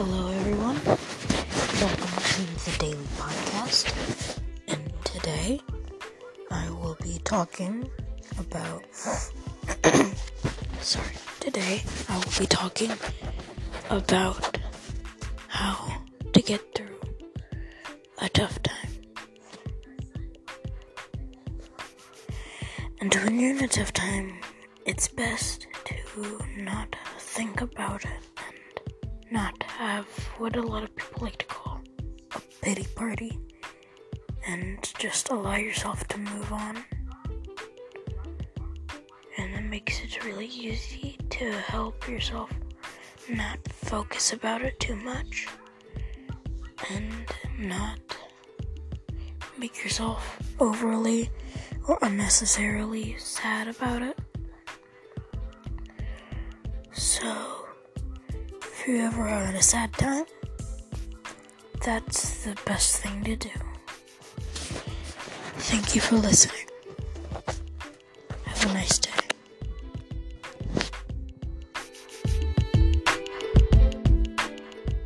Hello, everyone. Welcome to the Daily Podcast. And today I will be talking about. Sorry. Today I will be talking about how to get through a tough time. And when you're in a tough time, it's best to not think about it and not have what a lot of people like to call a pity party and just allow yourself to move on. And it makes it really easy to help yourself not focus about it too much and not make yourself overly or unnecessarily sad about it. So, you ever are in a sad time, that's the best thing to do. Thank you for listening. Have a nice day.